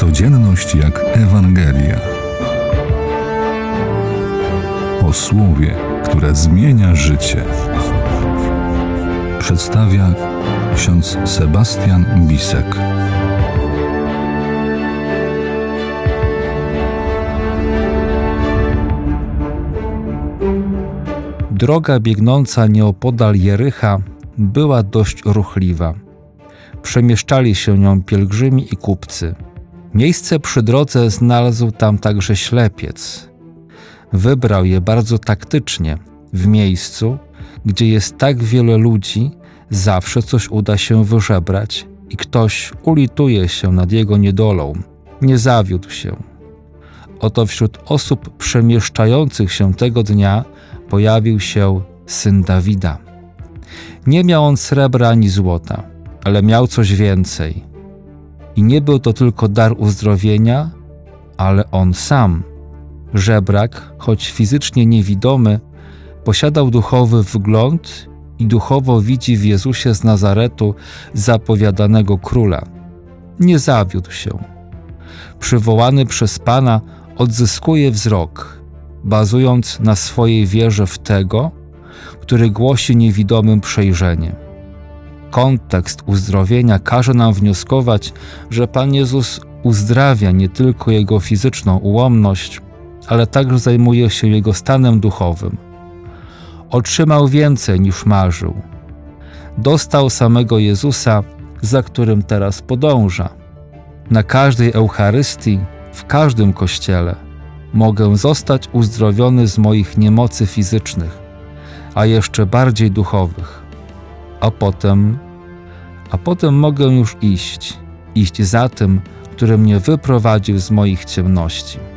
Codzienność jak Ewangelia. O słowie, które zmienia życie. Przedstawia ksiądz Sebastian Bisek. Droga biegnąca nieopodal Jericha była dość ruchliwa. Przemieszczali się nią pielgrzymi i kupcy. Miejsce przy drodze znalazł tam także ślepiec. Wybrał je bardzo taktycznie. W miejscu, gdzie jest tak wiele ludzi, zawsze coś uda się wyżebrać i ktoś ulituje się nad jego niedolą. Nie zawiódł się. Oto wśród osób przemieszczających się tego dnia pojawił się syn Dawida. Nie miał on srebra ani złota, ale miał coś więcej. I nie był to tylko dar uzdrowienia, ale on sam. Żebrak, choć fizycznie niewidomy, posiadał duchowy wgląd i duchowo widzi w Jezusie z Nazaretu zapowiadanego króla. Nie zawiódł się. Przywołany przez Pana odzyskuje wzrok, bazując na swojej wierze w tego, który głosi niewidomym przejrzenie. Kontekst uzdrowienia każe nam wnioskować, że Pan Jezus uzdrawia nie tylko jego fizyczną ułomność, ale także zajmuje się jego stanem duchowym. Otrzymał więcej niż marzył. Dostał samego Jezusa, za którym teraz podąża. Na każdej Eucharystii, w każdym kościele mogę zostać uzdrowiony z moich niemocy fizycznych, a jeszcze bardziej duchowych. A potem, a potem mogę już iść, iść za tym, który mnie wyprowadził z moich ciemności.